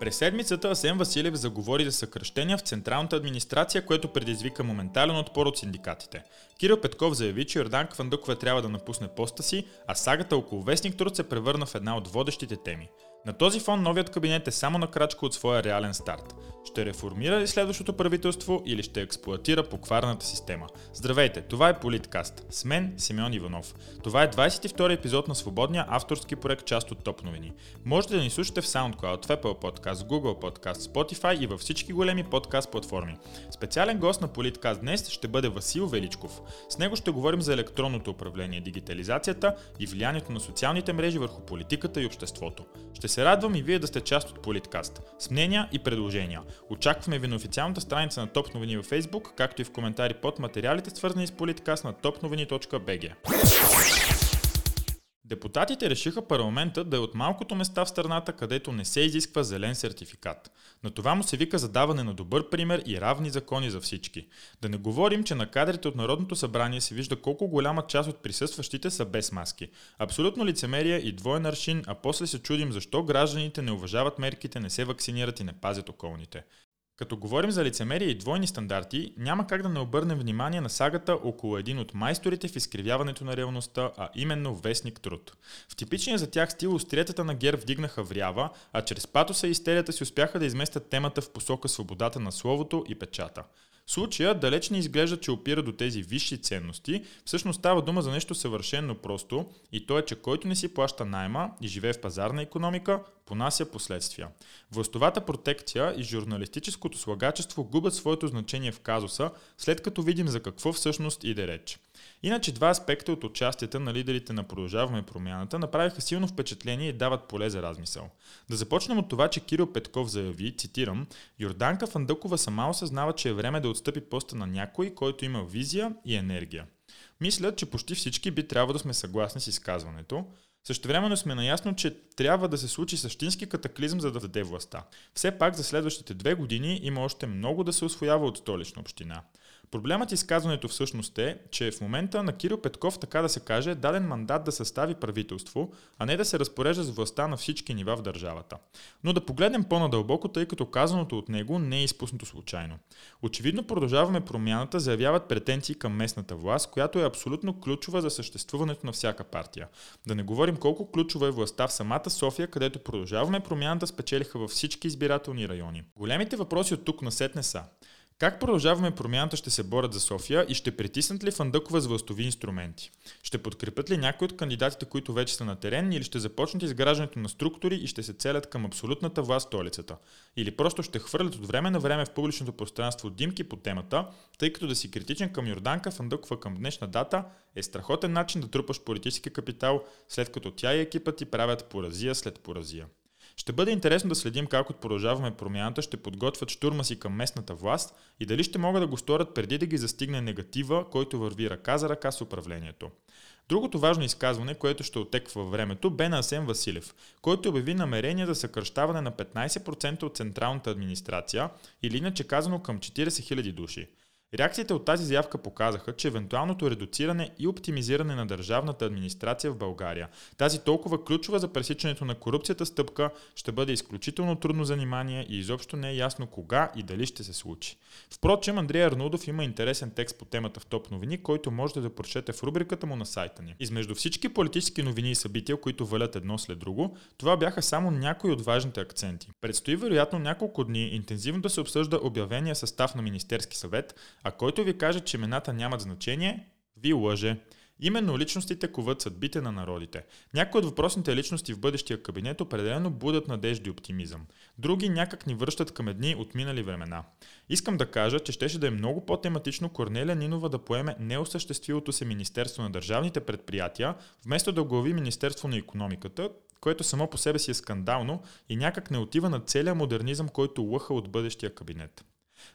През седмицата Асен Василев заговори за съкръщения в централната администрация, което предизвика моментален отпор от синдикатите. Кирил Петков заяви, че Йордан Квандукова трябва да напусне поста си, а сагата около Вестник Труд се превърна в една от водещите теми. На този фон новият кабинет е само на крачка от своя реален старт. Ще реформира ли следващото правителство или ще експлуатира покварната система? Здравейте, това е Политкаст. С мен Симеон Иванов. Това е 22 епизод на свободния авторски проект част от Топ новини. Можете да ни слушате в SoundCloud, в Apple Podcast, Google Podcast, Spotify и във всички големи подкаст платформи. Специален гост на Политкаст днес ще бъде Васил Величков. С него ще говорим за електронното управление, дигитализацията и влиянието на социалните мрежи върху политиката и обществото. Ще се радвам и вие да сте част от Политкаст. С мнения и предложения. Очакваме ви на официалната страница на Топ новини във Facebook, както и в коментари под материалите, свързани с Политкаст на topnovini.bg. Депутатите решиха парламентът да е от малкото места в страната, където не се изисква зелен сертификат. На това му се вика задаване на добър пример и равни закони за всички. Да не говорим, че на кадрите от Народното събрание се вижда колко голяма част от присъстващите са без маски. Абсолютно лицемерие и двоен аршин, а после се чудим защо гражданите не уважават мерките, не се вакцинират и не пазят околните. Като говорим за лицемерие и двойни стандарти, няма как да не обърнем внимание на сагата около един от майсторите в изкривяването на реалността, а именно Вестник Труд. В типичния за тях стил остриетата на Гер вдигнаха врява, а чрез патоса и истерията си успяха да изместят темата в посока свободата на словото и печата. Случая далеч не изглежда, че опира до тези висши ценности, всъщност става дума за нещо съвършенно просто и то е, че който не си плаща найма и живее в пазарна економика, понася последствия. Властовата протекция и журналистическото слагачество губят своето значение в казуса, след като видим за какво всъщност иде реч. Иначе два аспекта от участията на лидерите на Продължаваме промяната направиха силно впечатление и дават поле за размисъл. Да започнем от това, че Кирил Петков заяви, цитирам, Йорданка Фандъкова сама осъзнава, че е време да отстъпи поста на някой, който има визия и енергия. Мисля, че почти всички би трябвало да сме съгласни с изказването. Същевременно сме наясно, че трябва да се случи същински катаклизъм, за да даде властта. Все пак за следващите две години има още много да се освоява от столична община. Проблемът изказването всъщност е, че в момента на Кирил Петков, така да се каже, е даден мандат да състави правителство, а не да се разпорежда с властта на всички нива в държавата. Но да погледнем по-надълбоко, тъй като казаното от него не е изпуснато случайно. Очевидно продължаваме промяната, заявяват претенции към местната власт, която е абсолютно ключова за съществуването на всяка партия. Да не говорим колко ключова е властта в самата София, където продължаваме промяната спечелиха във всички избирателни райони. Големите въпроси от тук насетне са как продължаваме промяната ще се борят за София и ще притиснат ли Фандъкова с властови инструменти? Ще подкрепят ли някои от кандидатите, които вече са на терен или ще започнат изграждането на структури и ще се целят към абсолютната власт столицата? Или просто ще хвърлят от време на време в публичното пространство димки по темата, тъй като да си критичен към Йорданка Фандъкова към днешна дата е страхотен начин да трупаш политически капитал, след като тя и екипът ти правят поразия след поразия. Ще бъде интересно да следим как от продължаваме промяната ще подготвят штурма си към местната власт и дали ще могат да го сторят преди да ги застигне негатива, който върви ръка за ръка с управлението. Другото важно изказване, което ще отеква времето, бе на Асен Василев, който обяви намерение за съкръщаване на 15% от централната администрация или иначе казано към 40 000 души. Реакциите от тази заявка показаха, че евентуалното редуциране и оптимизиране на държавната администрация в България, тази толкова ключова за пресичането на корупцията стъпка, ще бъде изключително трудно занимание и изобщо не е ясно кога и дали ще се случи. Впрочем, Андрей Арнудов има интересен текст по темата в Топ новини, който можете да прочете в рубриката му на сайта ни. Измежду всички политически новини и събития, които валят едно след друго, това бяха само някои от важните акценти. Предстои вероятно няколко дни интензивно да се обсъжда обявения състав на Министерски съвет, а който ви каже, че имената нямат значение, ви лъже. Именно личностите куват съдбите на народите. Някои от въпросните личности в бъдещия кабинет определено будат надежди и оптимизъм. Други някак ни връщат към едни от минали времена. Искам да кажа, че щеше да е много по-тематично Корнелия Нинова да поеме неосъществилото се Министерство на държавните предприятия, вместо да оглави Министерство на економиката, което само по себе си е скандално и някак не отива на целия модернизъм, който лъха от бъдещия кабинет.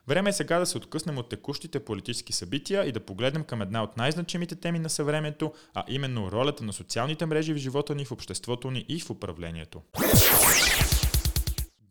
Време е сега да се откъснем от текущите политически събития и да погледнем към една от най-значимите теми на съвремето, а именно ролята на социалните мрежи в живота ни, в обществото ни и в управлението.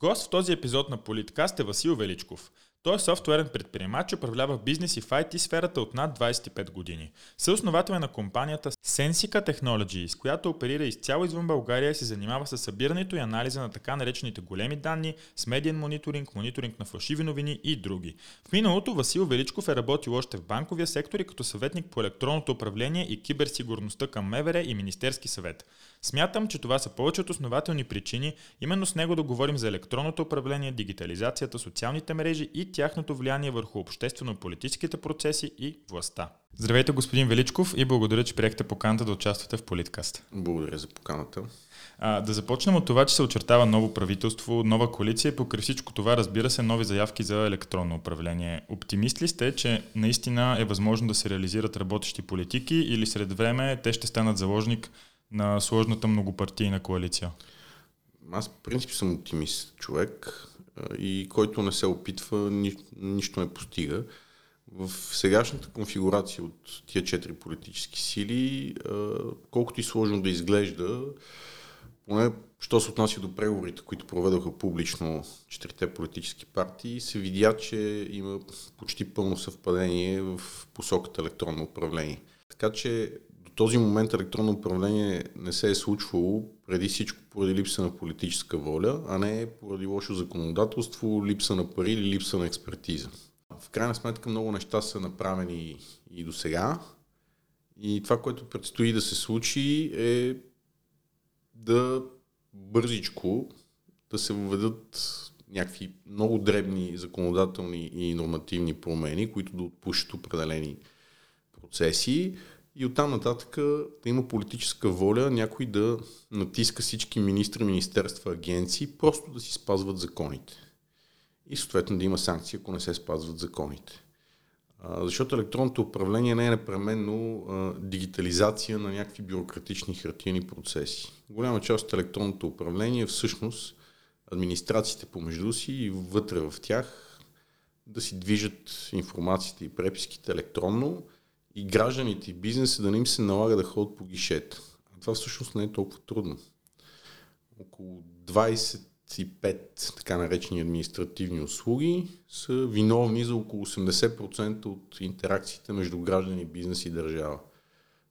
Гост в този епизод на Политкаст е Васил Величков. Той е софтуерен предприемач управлява бизнес и в IT сферата от над 25 години. Съосновател е на компанията Sensica Technologies, която оперира изцяло извън България и се занимава с събирането и анализа на така наречените големи данни, с медиен мониторинг, мониторинг на фалшиви новини и други. В миналото Васил Величков е работил още в банковия сектор и като съветник по електронното управление и киберсигурността към МВР и Министерски съвет. Смятам, че това са повече от основателни причини, именно с него да говорим за електронното управление, дигитализацията, социалните мрежи и тяхното влияние върху обществено-политическите процеси и властта. Здравейте, господин Величков, и благодаря, че приехте поканата да участвате в Политкаст. Благодаря за поканата. А, да започнем от това, че се очертава ново правителство, нова коалиция и покрай всичко това, разбира се, нови заявки за електронно управление. Оптимист ли сте, че наистина е възможно да се реализират работещи политики или сред време те ще станат заложник на сложната многопартийна коалиция? Аз, в принцип, съм оптимист човек и който не се опитва, ни, нищо не постига. В сегашната конфигурация от тия четири политически сили, колкото и сложно да изглежда, поне, що се отнася до преговорите, които проведоха публично четирите политически партии, се видя, че има почти пълно съвпадение в посоката електронно управление. Така че този момент електронно управление не се е случвало преди всичко поради липса на политическа воля, а не поради лошо законодателство, липса на пари или липса на експертиза. В крайна сметка много неща са направени и до сега. И това, което предстои да се случи е да бързичко да се въведат някакви много дребни законодателни и нормативни промени, които да отпушат определени процеси и оттам нататък да има политическа воля някой да натиска всички министри, министерства, агенции, просто да си спазват законите. И съответно да има санкции, ако не се спазват законите. Защото електронното управление не е непременно дигитализация на някакви бюрократични хартияни процеси. Голяма част от електронното управление е всъщност администрациите помежду си и вътре в тях да си движат информацията и преписките електронно и гражданите и бизнеса да не им се налага да ходят по гишета. А това всъщност не е толкова трудно. Около 25 така наречени административни услуги са виновни за около 80% от интеракциите между граждани, бизнес и държава.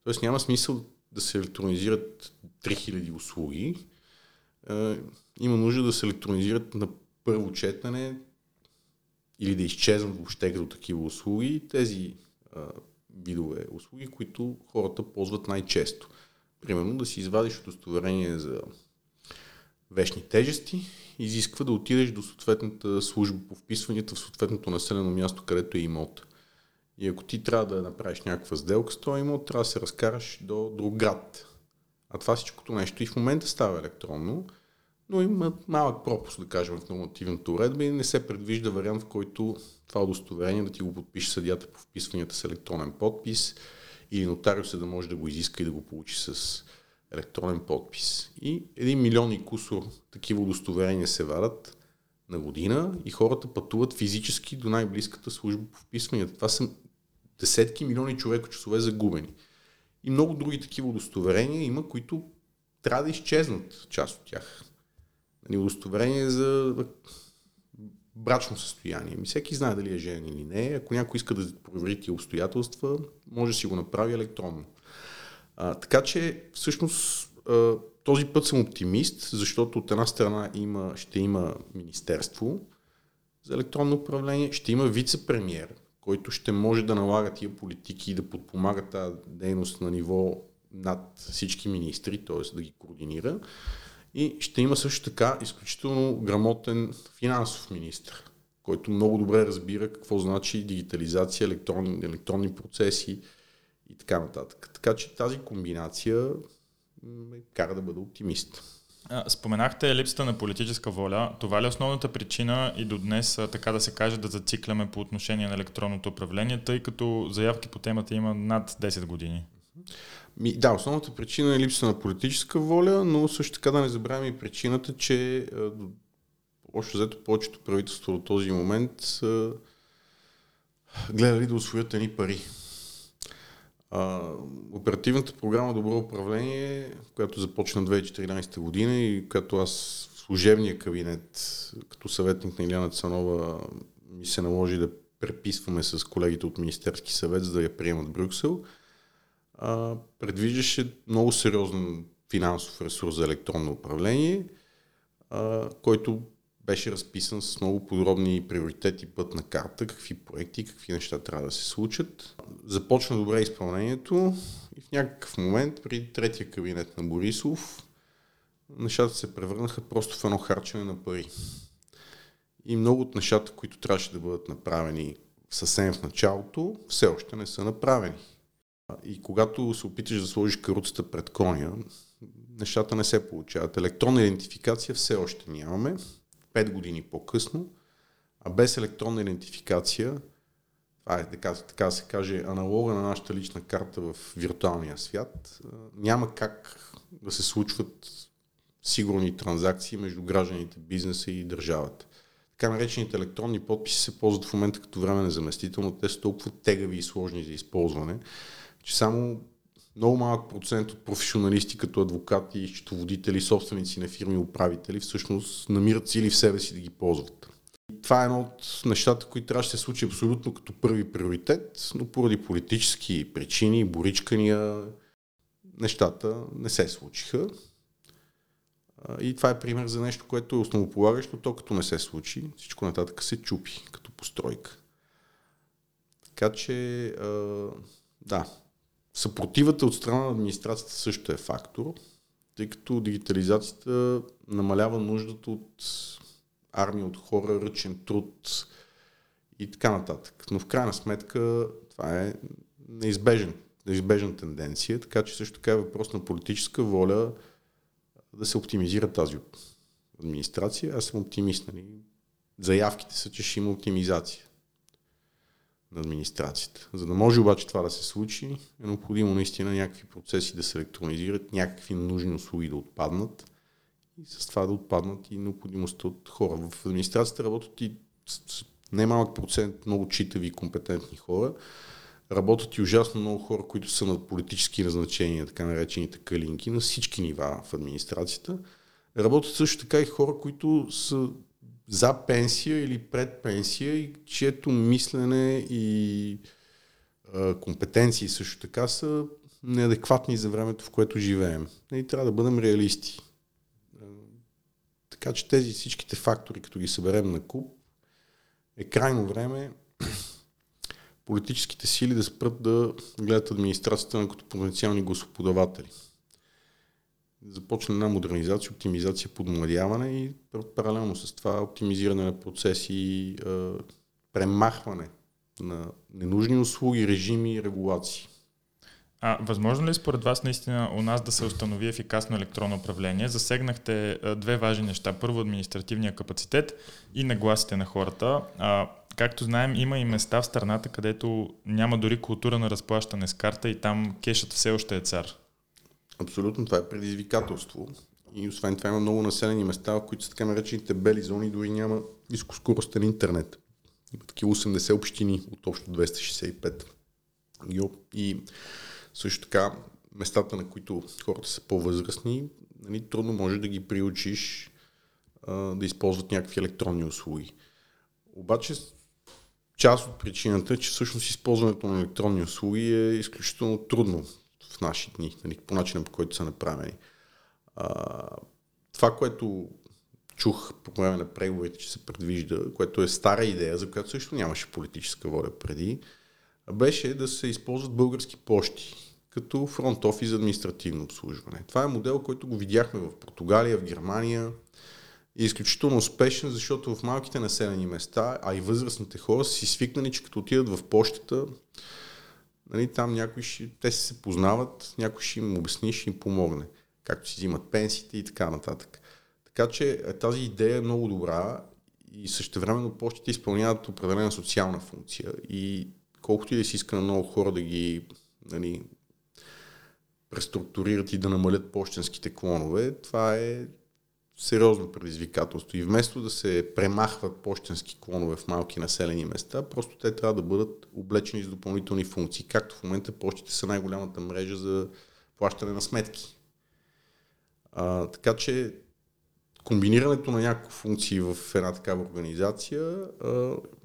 Тоест няма смисъл да се електронизират 3000 услуги. Е, има нужда да се електронизират на първо четене или да изчезнат въобще като такива услуги. Тези видове услуги, които хората ползват най-често. Примерно да си извадиш удостоверение за вечни тежести, изисква да отидеш до съответната служба по вписванията в съответното населено място, където е имот. И ако ти трябва да направиш някаква сделка с този имот, трябва да се разкараш до друг град. А това всичкото нещо и в момента става електронно, но има малък пропуск, да кажем, в нормативната уредба и не се предвижда вариант, в който това удостоверение да ти го подпише съдята по вписванията с електронен подпис или нотариуса да може да го изиска и да го получи с електронен подпис. И един милион и кусор такива удостоверения се вадат на година и хората пътуват физически до най-близката служба по вписванията. Това са десетки милиони човека часове загубени. И много други такива удостоверения има, които трябва да изчезнат част от тях. Нали, удостоверение за брачно състояние. Ми всеки знае дали е женен или не. Ако някой иска да провери тия обстоятелства, може да си го направи електронно. А, така че, всъщност, а, този път съм оптимист, защото от една страна има, ще има Министерство за електронно управление, ще има вице-премьер, който ще може да налага тия политики и да подпомага тази дейност на ниво над всички министри, т.е. да ги координира. И ще има също така изключително грамотен финансов министр, който много добре разбира какво значи дигитализация, електронни, електронни процеси и така нататък. Така че тази комбинация ме кара да бъда оптимист. Споменахте липсата на политическа воля. Това ли е основната причина и до днес, така да се каже, да зацикляме по отношение на електронното управление, тъй като заявки по темата има над 10 години? Ми, да, основната причина е липса на политическа воля, но също така да не забравяме и причината, че още взето повечето правителство до този момент са гледали да освоят едни пари. А, оперативната програма Добро управление, която започна 2014 година и която аз в служебния кабинет, като съветник на Иляна Цанова, ми се наложи да преписваме с колегите от Министерски съвет, за да я приемат Брюксел, а, предвиждаше много сериозен финансов ресурс за електронно управление, а, който беше разписан с много подробни приоритети, пътна карта, какви проекти, какви неща трябва да се случат. Започна добре изпълнението и в някакъв момент, при третия кабинет на Борисов, нещата се превърнаха просто в едно харчене на пари. И много от нещата, които трябваше да бъдат направени съвсем в началото, все още не са направени. И когато се опиташ да сложиш каруцата пред коня, нещата не се получават. Електронна идентификация все още нямаме. 5 години по-късно, а без електронна идентификация, това е така, така се каже, аналога на нашата лична карта в виртуалния свят, няма как да се случват сигурни транзакции между гражданите, бизнеса и държавата. Така наречените електронни подписи се ползват в момента като време заместител, но те са толкова тегави и сложни за използване, че само много малък процент от професионалисти като адвокати, счетоводители, собственици на фирми, управители всъщност намират сили в себе си да ги ползват. Това е едно от нещата, които трябваше да се случи абсолютно като първи приоритет, но поради политически причини, боричкания, нещата не се случиха. И това е пример за нещо, което е основополагащо, то като не се случи, всичко нататък се чупи като постройка. Така че, да, Съпротивата от страна на администрацията също е фактор, тъй като дигитализацията намалява нуждата от армия от хора, ръчен труд и така нататък. Но в крайна сметка това е неизбежен, неизбежна тенденция, така че също така е въпрос на политическа воля да се оптимизира тази администрация. Аз съм оптимист. Нали? Заявките са, че ще има оптимизация на администрацията. За да може обаче това да се случи, е необходимо наистина някакви процеси да се електронизират, някакви нужни услуги да отпаднат и с това да отпаднат и необходимостта от хора. В администрацията работят и немалък процент много читави и компетентни хора. Работят и ужасно много хора, които са на политически назначения, така наречените калинки, на всички нива в администрацията. Работят също така и хора, които са за пенсия или пред пенсия и чието мислене и а, компетенции също така са неадекватни за времето, в което живеем. И трябва да бъдем реалисти. Така че тези всичките фактори, като ги съберем на куп, е крайно време политическите сили да спрат да гледат администрацията на като потенциални гласоподаватели започне една модернизация, оптимизация, подмладяване и паралелно с това оптимизиране на процеси, премахване на ненужни услуги, режими и регулации. А, възможно ли според вас наистина у нас да се установи ефикасно електронно управление? Засегнахте две важни неща. Първо административния капацитет и нагласите на хората. А, както знаем, има и места в страната, където няма дори култура на разплащане с карта и там кешът все още е цар. Абсолютно, това е предизвикателство. И освен това има много населени места, в които са така наречените бели зони, дори няма високоскоростен интернет. Има такива 80 общини от общо 265. И също така местата, на които хората са по-възрастни, нали, трудно може да ги приучиш а, да използват някакви електронни услуги. Обаче част от причината е, че всъщност използването на електронни услуги е изключително трудно в наши дни, нали, по начина по който са направени. А, това, което чух по време на преговорите, че се предвижда, което е стара идея, за която също нямаше политическа воля преди, беше да се използват български почти като фронт офис за административно обслужване. Това е модел, който го видяхме в Португалия, в Германия е изключително успешен, защото в малките населени места, а и възрастните хора са си свикнали, че като отидат в почтата, нали, там някой ще, те се познават, някой ще им обясни, ще им помогне, както си взимат пенсиите и така нататък. Така че е, тази идея е много добра и същевременно почтите изпълняват определена социална функция и колкото и да си иска на много хора да ги нали, преструктурират и да намалят почтенските клонове, това е сериозно предизвикателство. И вместо да се премахват почтенски клонове в малки населени места, просто те трябва да бъдат облечени с допълнителни функции. Както в момента почтите са най-голямата мрежа за плащане на сметки. А, така че комбинирането на някакви функции в една такава организация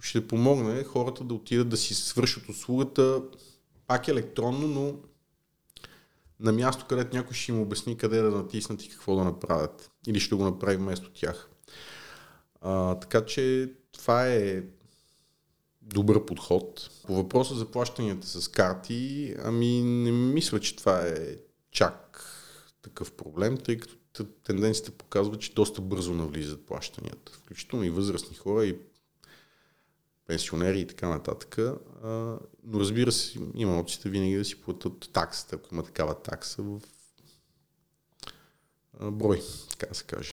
ще помогне хората да отидат да си свършат услугата пак електронно, но на място, където някой ще им обясни къде да натиснат и какво да направят. Или ще го направи вместо тях. А, така че това е добър подход. По въпроса за плащанията с карти, ами не мисля, че това е чак такъв проблем, тъй като тенденцията показва, че доста бързо навлизат плащанията. Включително и възрастни хора, и пенсионери и така нататък. А, но разбира се, има опцията винаги да си платят таксата, ако има такава такса в брой, така да се каже.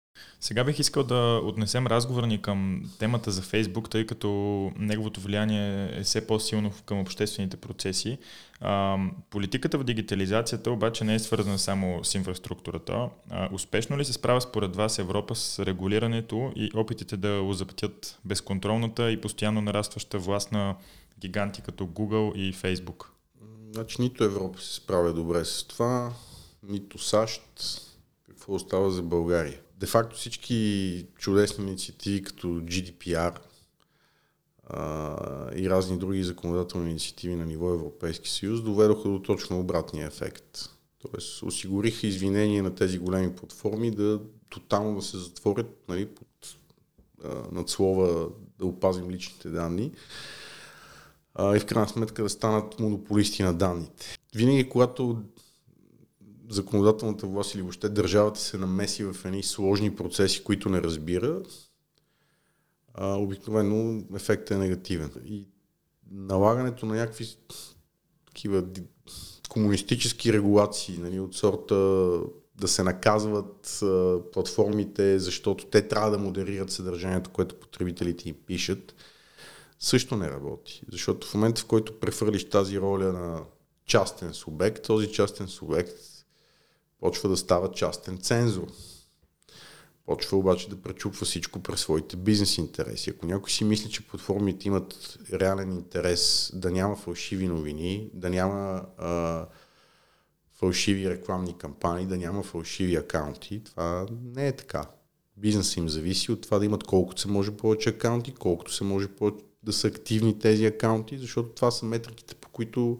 Сега бих искал да отнесем разговора ни към темата за Фейсбук, тъй като неговото влияние е все по-силно към обществените процеси. А, политиката в дигитализацията обаче не е свързана само с инфраструктурата. А, успешно ли се справя според вас Европа с регулирането и опитите да озапетят безконтролната и постоянно нарастваща власт на гиганти като Google и Facebook? Значи нито Европа се справя добре с това, нито САЩ. Какво остава за България? Де-факто всички чудесни инициативи като GDPR а, и разни други законодателни инициативи на ниво Европейски съюз доведоха до точно обратния ефект. Тоест осигуриха извинения на тези големи платформи да тотално да се затворят нали, под а, надслова да опазим личните данни а, и в крайна сметка да станат монополисти на данните. Винаги, когато законодателната власт или въобще държавата се намеси в едни сложни процеси, които не разбира, обикновено ефектът е негативен. И налагането на някакви такива комунистически регулации нали, от сорта да се наказват платформите, защото те трябва да модерират съдържанието, което потребителите им пишат, също не работи. Защото в момента, в който прехвърлиш тази роля на частен субект, този частен субект почва да става частен цензор. Почва обаче да пречупва всичко през своите бизнес интереси. Ако някой си мисли, че платформите имат реален интерес да няма фалшиви новини, да няма а, фалшиви рекламни кампании, да няма фалшиви акаунти, това не е така. Бизнесът им зависи от това да имат колкото се може повече акаунти, колкото се може повече да са активни тези акаунти, защото това са метриките, по които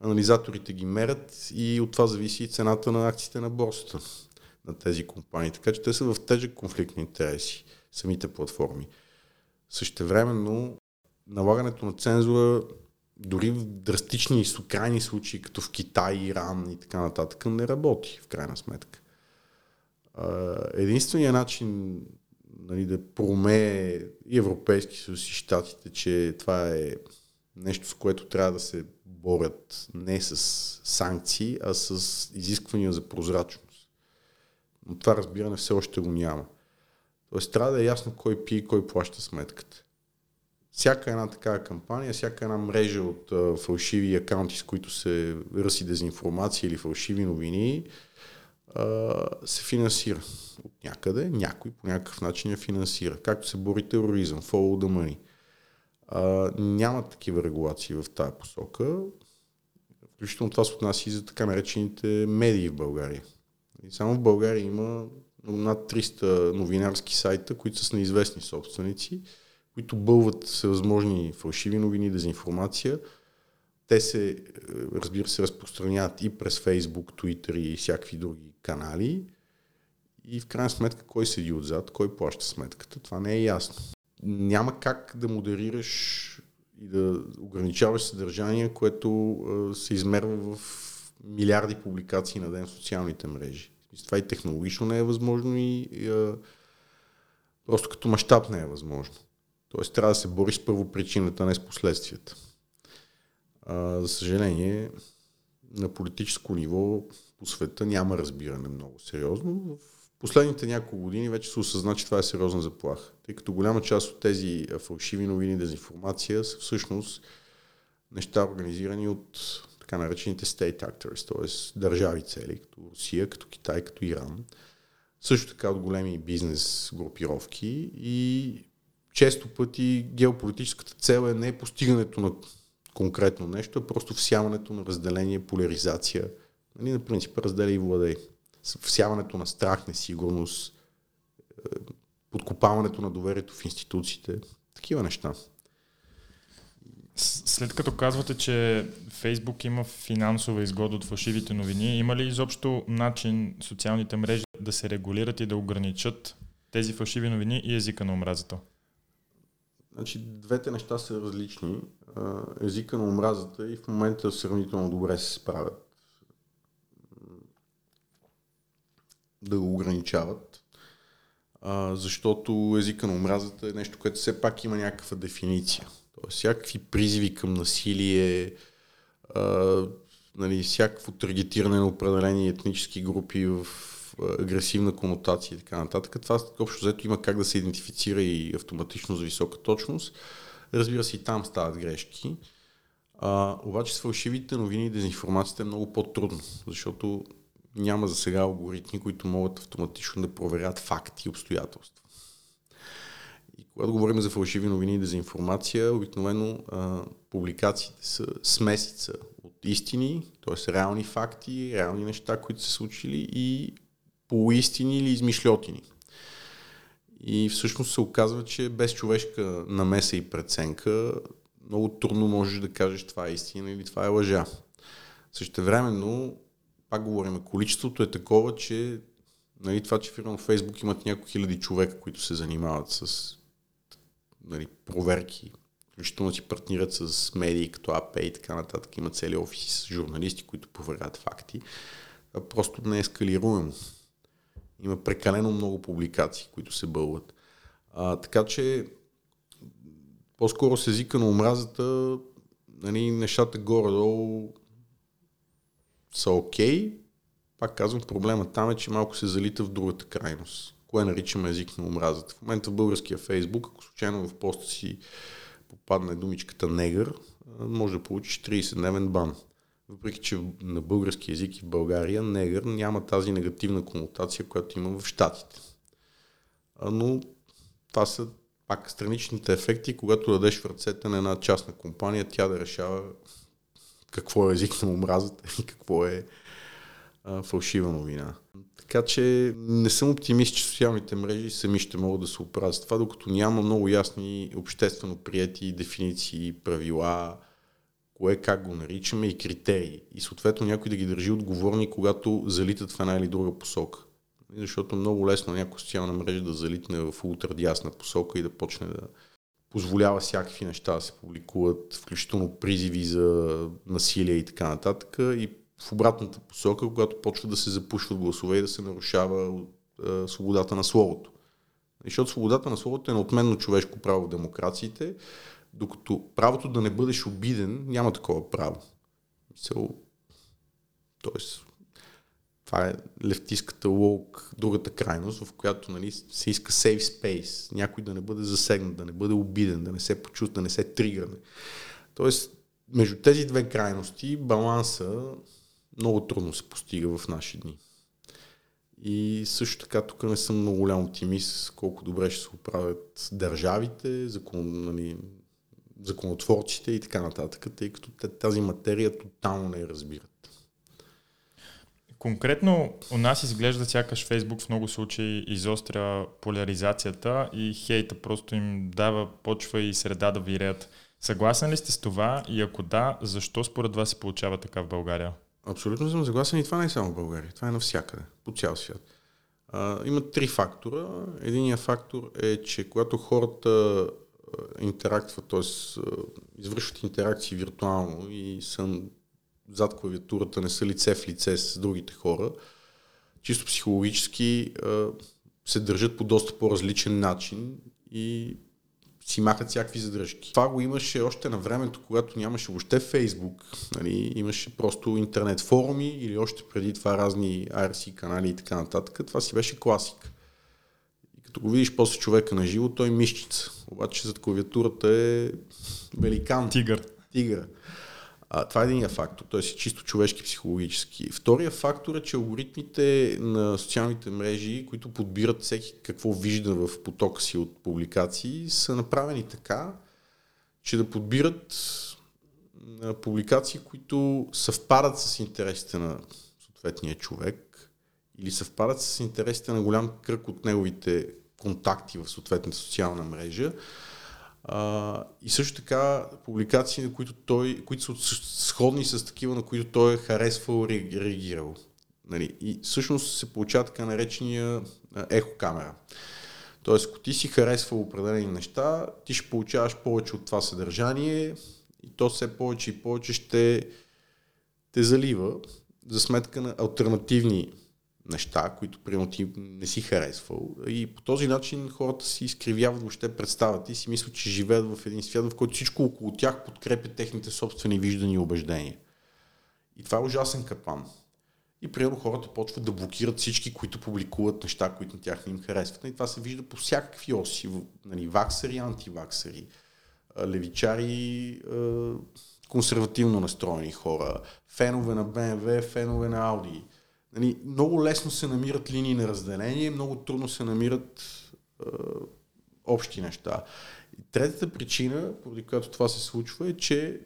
анализаторите ги мерят и от това зависи и цената на акциите на борсата на тези компании. Така че те са в тежък конфликт на интереси, самите платформи. Същевременно налагането на цензура дори в драстични и крайни случаи, като в Китай, Иран и така нататък, не работи в крайна сметка. Единственият начин нали, да промее и Европейски съюз и Штатите, че това е нещо, с което трябва да се борят не с санкции, а с изисквания за прозрачност. Но това разбиране все още го няма. Тоест трябва да е ясно кой пие и кой плаща сметката. Всяка една такава кампания, всяка една мрежа от а, фалшиви акаунти, с които се ръси дезинформация или фалшиви новини, а, се финансира от някъде. Някой по някакъв начин я финансира. Както се бори тероризъм, follow the money. А, няма такива регулации в тази посока. Включително това се отнася и за така наречените медии в България. И само в България има над 300 новинарски сайта, които са с неизвестни собственици, които бълват всевъзможни фалшиви новини, дезинформация. Те се, разбира се, разпространяват и през Facebook, Twitter и всякакви други канали. И в крайна сметка кой седи отзад, кой плаща сметката, това не е ясно няма как да модерираш и да ограничаваш съдържание, което се измерва в милиарди публикации на ден в социалните мрежи. Това и технологично не е възможно и, и а, просто като мащаб не е възможно. Тоест трябва да се бориш с първопричината, не с последствията. А, за съжаление, на политическо ниво по света няма разбиране много сериозно. В последните няколко години вече се осъзна, че това е сериозна заплаха. Тъй като голяма част от тези фалшиви новини, дезинформация са всъщност неща организирани от така наречените state actors, т.е. държави цели, като Русия, като Китай, като Иран. Също така от големи бизнес групировки и често пъти геополитическата цел е не постигането на конкретно нещо, а просто всяването на разделение, поляризация. Нали, на принцип разделя и владей всяването на страх, несигурност, подкопаването на доверието в институциите, такива неща. След като казвате, че Фейсбук има финансова изгода от фалшивите новини, има ли изобщо начин социалните мрежи да се регулират и да ограничат тези фалшиви новини и езика на омразата? Значи, двете неща са различни. езика на омразата и в момента сравнително добре се справят да го ограничават, защото езика на омразата е нещо, което все пак има някаква дефиниция. Тоест, всякакви призиви към насилие, а, нали, всякакво таргетиране на определени етнически групи в агресивна конотация и така нататък. Това общо взето има как да се идентифицира и автоматично за висока точност. Разбира се, и там стават грешки. А, обаче с фалшивите новини и дезинформацията е много по-трудно, защото няма за сега алгоритми, които могат автоматично да проверят факти и обстоятелства. И когато говорим за фалшиви новини и дезинформация, обикновено а, публикациите са смесица от истини, т.е. реални факти, реални неща, които са случили и полуистини или измишлетини. И всъщност се оказва, че без човешка намеса и преценка много трудно можеш да кажеш това е истина или това е лъжа. Същевременно, пак говорим, количеството е такова, че нали, това, че фирма в Фейсбук имат няколко хиляди човека, които се занимават с нали, проверки, включително си партнират с медии като АП и така нататък, има цели офиси с журналисти, които проверяват факти. Това просто не е ескалируемо. Има прекалено много публикации, които се бълват. А, така че по-скоро с езика на омразата нали, нещата горе-долу са окей. Okay. Пак казвам, проблема там е, че малко се залита в другата крайност. Кое наричаме език на омразата? В момента в българския фейсбук, ако случайно в поста си попадне думичката негър, може да получиш 30-дневен бан. Въпреки, че на български язик и в България негър няма тази негативна конотация, която има в Штатите. Но това са пак страничните ефекти, когато дадеш в ръцете на една частна компания, тя да решава какво е език на омразата и какво е а, фалшива новина. Така че не съм оптимист, че социалните мрежи сами ще могат да се оправят с това, докато няма много ясни обществено прияти дефиниции, правила, кое как го наричаме и критерии. И съответно някой да ги държи отговорни, когато залитат в една или друга посока. Защото много лесно някоя социална мрежа да залитне в ултрадясна посока и да почне да позволява всякакви неща да се публикуват, включително призиви за насилие и така нататък. И в обратната посока, когато почва да се запушват гласове и да се нарушава е, свободата на словото. Защото свободата на словото е неотменно човешко право в демокрациите, докато правото да не бъдеш обиден няма такова право. Тоест, това е левтиската лоук, другата крайност, в която нали, се иска safe space, някой да не бъде засегнат, да не бъде обиден, да не се почувства, да не се тригърне. Тоест, между тези две крайности баланса много трудно се постига в наши дни. И също така тук не съм много голям оптимист колко добре ще се оправят държавите, закон, нали, законотворците и така нататък, тъй като тази материя тотално не разбират. Конкретно у нас изглежда сякаш Фейсбук в много случаи изостря поляризацията и хейта просто им дава почва и среда да виреят. Съгласен ли сте с това и ако да, защо според вас се получава така в България? Абсолютно съм съгласен и това не е само в България, това е навсякъде, по цял свят. А, има три фактора. Единият фактор е, че когато хората интерактват, т.е. извършват интеракции виртуално и са зад клавиатурата, не са лице в лице с другите хора, чисто психологически се държат по доста по-различен начин и си махат всякакви задръжки. Това го имаше още на времето, когато нямаше въобще Фейсбук. Нали, имаше просто интернет форуми или още преди това разни IRC канали и така нататък. Това си беше класик. И като го видиш после човека на живо, той е мишчица. Обаче зад клавиатурата е великан. Тигър. Тигър. А, това е един фактор, т.е. чисто човешки, психологически. Втория фактор е, че алгоритмите на социалните мрежи, които подбират всеки какво вижда в потока си от публикации, са направени така, че да подбират публикации, които съвпадат с интересите на съответния човек или съвпадат с интересите на голям кръг от неговите контакти в съответната социална мрежа. И също така публикации, на които, той, които са сходни с такива, на които той е харесвал реагирал. Нали? И всъщност се получава така наречения ехокамера. Тоест, ако ти си харесвал определени неща, ти ще получаваш повече от това съдържание и то все повече и повече ще те залива за сметка на альтернативни неща, които примерно ти не си харесвал. И по този начин хората си изкривяват въобще представата и си мислят, че живеят в един свят, в който всичко около тях подкрепя техните собствени виждания и убеждения. И това е ужасен капан. И примерно хората почват да блокират всички, които публикуват неща, които на тях не им харесват. И това се вижда по всякакви оси. Нали, ваксари, антиваксари, левичари, консервативно настроени хора, фенове на BMW, фенове на Audi. Нали, много лесно се намират линии на разделение, много трудно се намират е, общи неща. И третата причина, поради която това се случва, е, че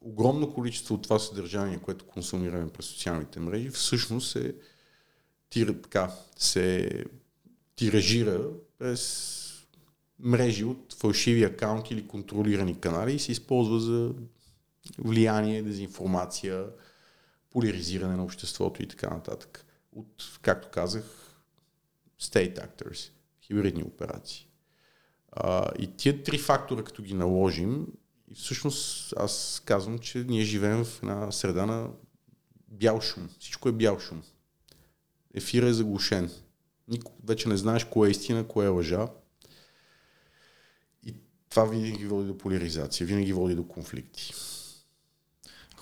огромно количество от това съдържание, което консумираме през социалните мрежи, всъщност се, тир, така, се тиражира през мрежи от фалшиви акаунти или контролирани канали и се използва за влияние, дезинформация, поляризиране на обществото и така нататък. От, както казах, state actors, хибридни операции. А, и тия три фактора, като ги наложим, всъщност аз казвам, че ние живеем в една среда на бял шум. Всичко е бял шум. Ефира е заглушен. Никой вече не знаеш кое е истина, кое е лъжа. И това винаги води до поляризация, винаги води до конфликти.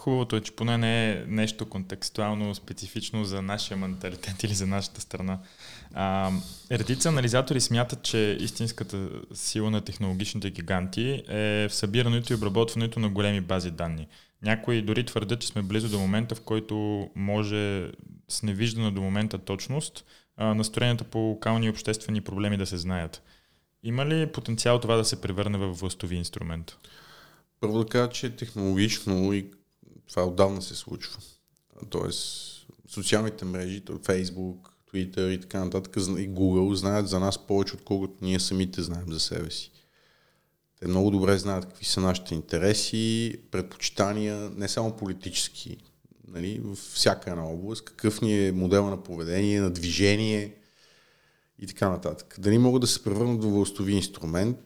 Хубавото е, че поне не е нещо контекстуално специфично за нашия менталитет или за нашата страна. А, редица анализатори смятат, че истинската сила на технологичните гиганти е в събирането и обработването на големи бази данни. Някои дори твърдят, че сме близо до момента, в който може с невиждана до момента точност а, настроенията по локални и обществени проблеми да се знаят. Има ли потенциал това да се превърне в властови инструмент? Първо да кажа, че технологично и това отдавна се случва. Тоест, социалните мрежи, Facebook, Twitter и така нататък, и Google знаят за нас повече, отколкото ние самите знаем за себе си. Те много добре знаят какви са нашите интереси, предпочитания, не само политически, нали, във всяка една област, какъв ни е модел на поведение, на движение и така нататък. Дали могат да се превърнат в властови инструмент?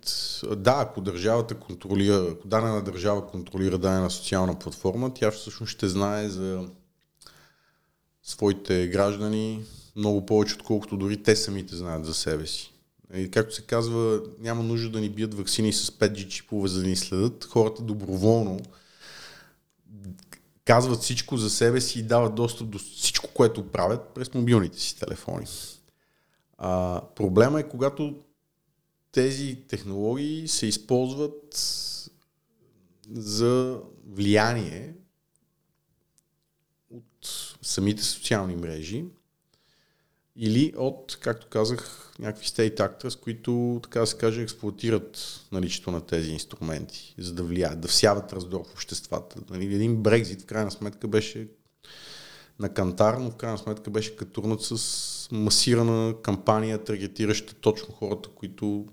Да, ако държавата контролира, ако дадена държава контролира дадена социална платформа, тя всъщност ще знае за своите граждани много повече, отколкото дори те самите знаят за себе си. И както се казва, няма нужда да ни бият вакцини с 5G чипове, за да ни следят. Хората доброволно казват всичко за себе си и дават достъп до всичко, което правят през мобилните си телефони. А, проблема е, когато тези технологии се използват за влияние от самите социални мрежи или от, както казах, някакви state actors, които, така да се каже, експлуатират наличието на тези инструменти, за да влияят, да всяват раздор в обществата. Нали, един Брекзит, в крайна сметка, беше на кантар, но в крайна сметка беше катурнат с масирана кампания, таргетираща точно хората, които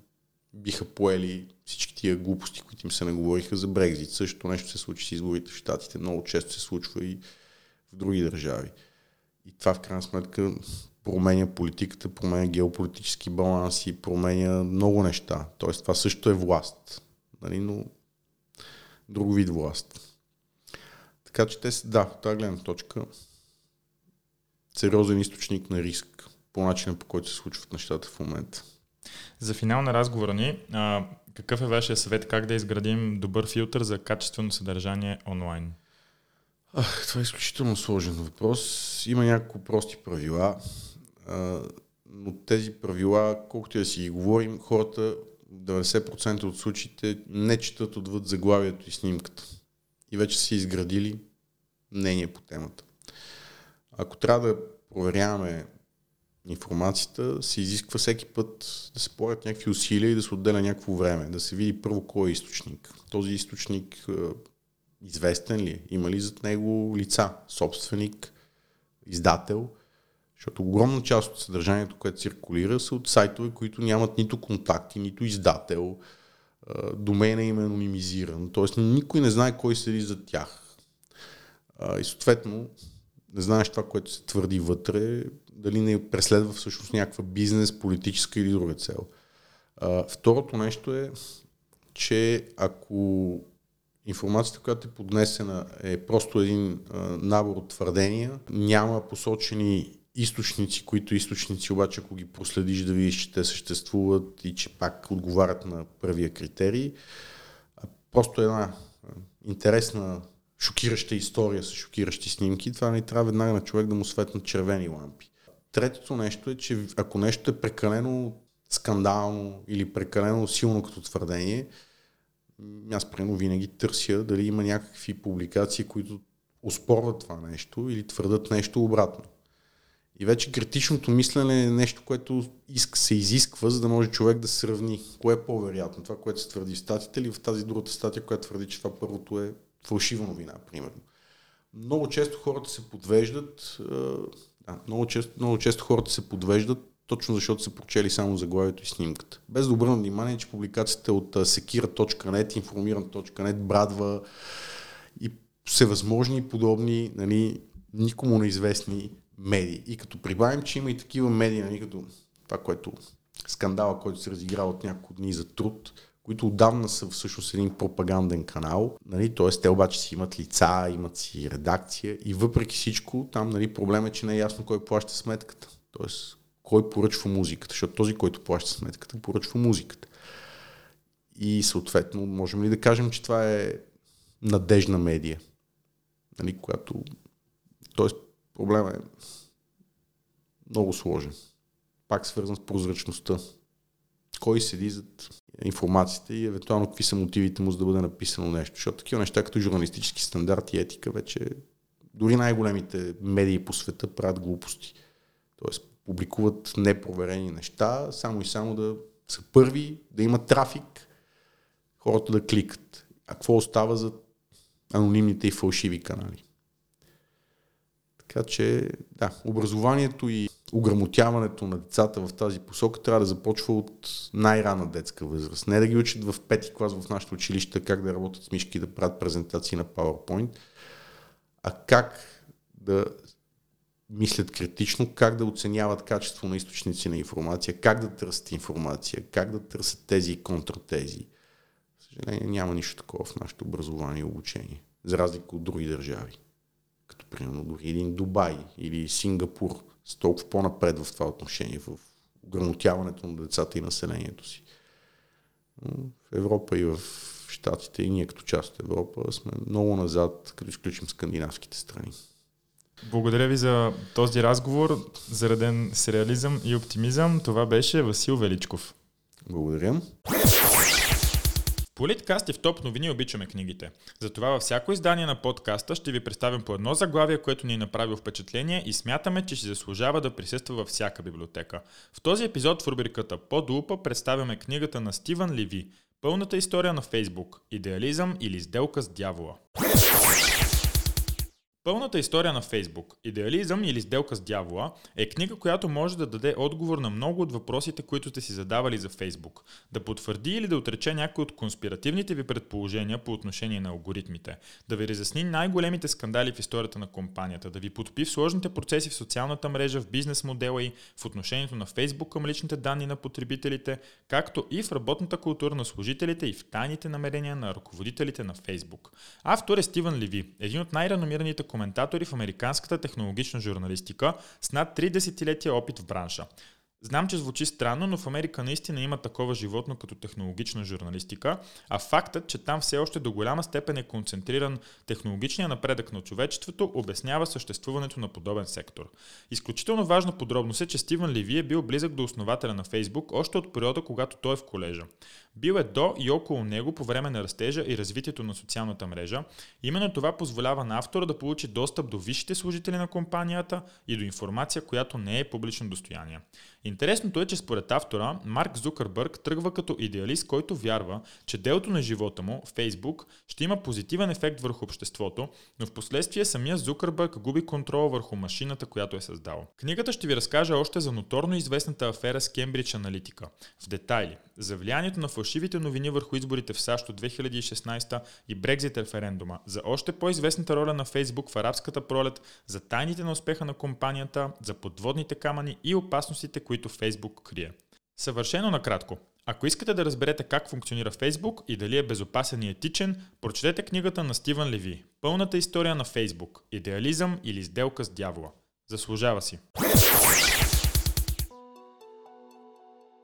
биха поели всички тия глупости, които им се наговориха за Брекзит. Същото нещо се случи с изборите в Штатите, много често се случва и в други държави. И това в крайна сметка променя политиката, променя геополитически баланси, променя много неща. Тоест това също е власт, нали? но друг вид власт. Така че те са, да, от тази гледна точка сериозен източник на риск по начина по който се случват нещата в момента. За финал на разговора ни, а, какъв е вашия съвет как да изградим добър филтър за качествено съдържание онлайн? Ах, това е изключително сложен въпрос. Има няколко прости правила, а, но тези правила, колкото и да си ги говорим, хората 90% от случаите не четат отвъд заглавието и снимката. И вече са изградили мнение по темата. Ако трябва да проверяваме информацията, се изисква всеки път да се полагат някакви усилия и да се отделя някакво време, да се види първо кой е източник. Този източник е, известен ли е? Има ли зад него лица, собственик, издател? Защото огромна част от съдържанието, което циркулира, са от сайтове, които нямат нито контакти, нито издател, домена им е анонимизиран, т.е. никой не знае кой седи за тях. И съответно, не знаеш това, което се твърди вътре, дали не преследва всъщност някаква бизнес, политическа или друга цел. Второто нещо е, че ако информацията, която е поднесена е просто един набор от твърдения, няма посочени източници, които източници обаче, ако ги проследиш да видиш, че те съществуват и че пак отговарят на първия критерий, просто една интересна, шокираща история с шокиращи снимки, това не трябва веднага на човек да му светнат червени лампи. Третото нещо е, че ако нещо е прекалено скандално или прекалено силно като твърдение, аз примерно винаги търся дали има някакви публикации, които успорват това нещо или твърдат нещо обратно. И вече критичното мислене е нещо, което се изисква, за да може човек да сравни кое е по-вероятно. Това, което се твърди в статията или в тази другата статия, която твърди, че това първото е фалшива новина, примерно. Много често хората се подвеждат, да, много, често, много често хората се подвеждат точно защото са прочели само заглавието и снимката. Без да обърна внимание, че публикацията от sekira.net, informiran.net, Брадва и всевъзможни подобни, нали, никому неизвестни медии. И като прибавим, че има и такива медии, нали, като това, което скандала, който се разиграва от няколко дни за труд, които отдавна са всъщност един пропаганден канал, нали, т.е. те обаче си имат лица, имат си редакция и въпреки всичко там нали, проблем е, че не е ясно кой плаща сметката. Т.е. кой поръчва музиката, защото този, който плаща сметката, поръчва музиката. И съответно, можем ли да кажем, че това е надежна медия, нали, която... Тоест, проблема е много сложен. Пак свързан с прозрачността. Кой седи зад информацията и евентуално какви са мотивите му за да бъде написано нещо. Защото такива неща като журналистически стандарт и етика вече дори най-големите медии по света правят глупости. Тоест публикуват непроверени неща, само и само да са първи, да има трафик, хората да кликат. А какво остава за анонимните и фалшиви канали? Така че, да, образованието и ограмотяването на децата в тази посока трябва да започва от най-рана детска възраст. Не да ги учат в пети клас в нашите училища как да работят с мишки, да правят презентации на PowerPoint, а как да мислят критично, как да оценяват качество на източници на информация, как да търсят информация, как да търсят тези и контратези. Съжаление, няма нищо такова в нашето образование и обучение, за разлика от други държави като примерно един Дубай или Сингапур с толкова по-напред в това отношение, в ограмотяването на децата и населението си. В Европа и в Штатите и ние като част от Европа сме много назад, като изключим скандинавските страни. Благодаря ви за този разговор, зареден с реализъм и оптимизъм. Това беше Васил Величков. Благодаря. Политкаст и в топ новини обичаме книгите. Затова във всяко издание на подкаста ще ви представим по едно заглавие, което ни е направило впечатление и смятаме, че ще заслужава да присъства във всяка библиотека. В този епизод в рубриката Под лупа представяме книгата на Стивън Ливи Пълната история на Фейсбук – идеализъм или сделка с дявола. Пълната история на Фейсбук, идеализъм или сделка с дявола е книга, която може да даде отговор на много от въпросите, които сте си задавали за Фейсбук. Да потвърди или да отрече някои от конспиративните ви предположения по отношение на алгоритмите. Да ви разясни най-големите скандали в историята на компанията. Да ви подпи в сложните процеси в социалната мрежа, в бизнес модела и в отношението на Фейсбук към личните данни на потребителите, както и в работната култура на служителите и в тайните намерения на ръководителите на Фейсбук. Автор е Стивън Ливи, един от най-реномираните коментатори в американската технологична журналистика с над 3 десетилетия опит в бранша. Знам, че звучи странно, но в Америка наистина има такова животно като технологична журналистика, а фактът, че там все още до голяма степен е концентриран технологичния напредък на човечеството, обяснява съществуването на подобен сектор. Изключително важна подробност е, че Стивън Ливи е бил близък до основателя на Фейсбук още от периода, когато той е в колежа. Бил е до и около него по време на растежа и развитието на социалната мрежа. Именно това позволява на автора да получи достъп до висшите служители на компанията и до информация, която не е публично достояние. Интересното е, че според автора, Марк Зукърбърг тръгва като идеалист, който вярва, че делото на живота му, Фейсбук, ще има позитивен ефект върху обществото, но в последствие самия Зукърбърг губи контрола върху машината, която е създал. Книгата ще ви разкаже още за ноторно известната афера с Кембридж Аналитика, в детайли, за влиянието на фалшивите новини върху изборите в САЩ от 2016 и Брекзит референдума, за още по-известната роля на Фейсбук в арабската пролет, за тайните на успеха на компанията, за подводните камъни и опасностите, които Фейсбук крие. Съвършено накратко. Ако искате да разберете как функционира Фейсбук и дали е безопасен и етичен, прочетете книгата на Стивън Леви «Пълната история на Фейсбук. Идеализъм или сделка с дявола». Заслужава си.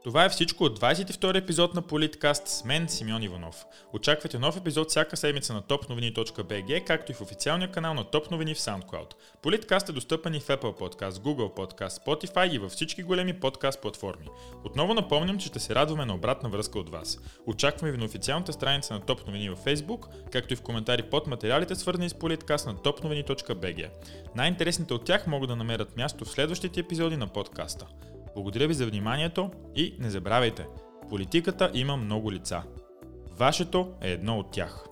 Това е всичко от 22 епизод на Политкаст с мен Симеон Иванов. Очаквайте нов епизод всяка седмица на topnovini.bg, както и в официалния канал на Топ новини в SoundCloud. Политкаст е достъпен и в Apple Podcast, Google Podcast, Spotify и във всички големи подкаст платформи. Отново напомням, че ще се радваме на обратна връзка от вас. Очакваме ви на официалната страница на Топ новини във Facebook, както и в коментари под материалите свързани с Политкаст на topnovini.bg. Най-интересните от тях могат да намерят място в следващите епизоди на подкаста. Благодаря ви за вниманието и не забравяйте, политиката има много лица. Вашето е едно от тях.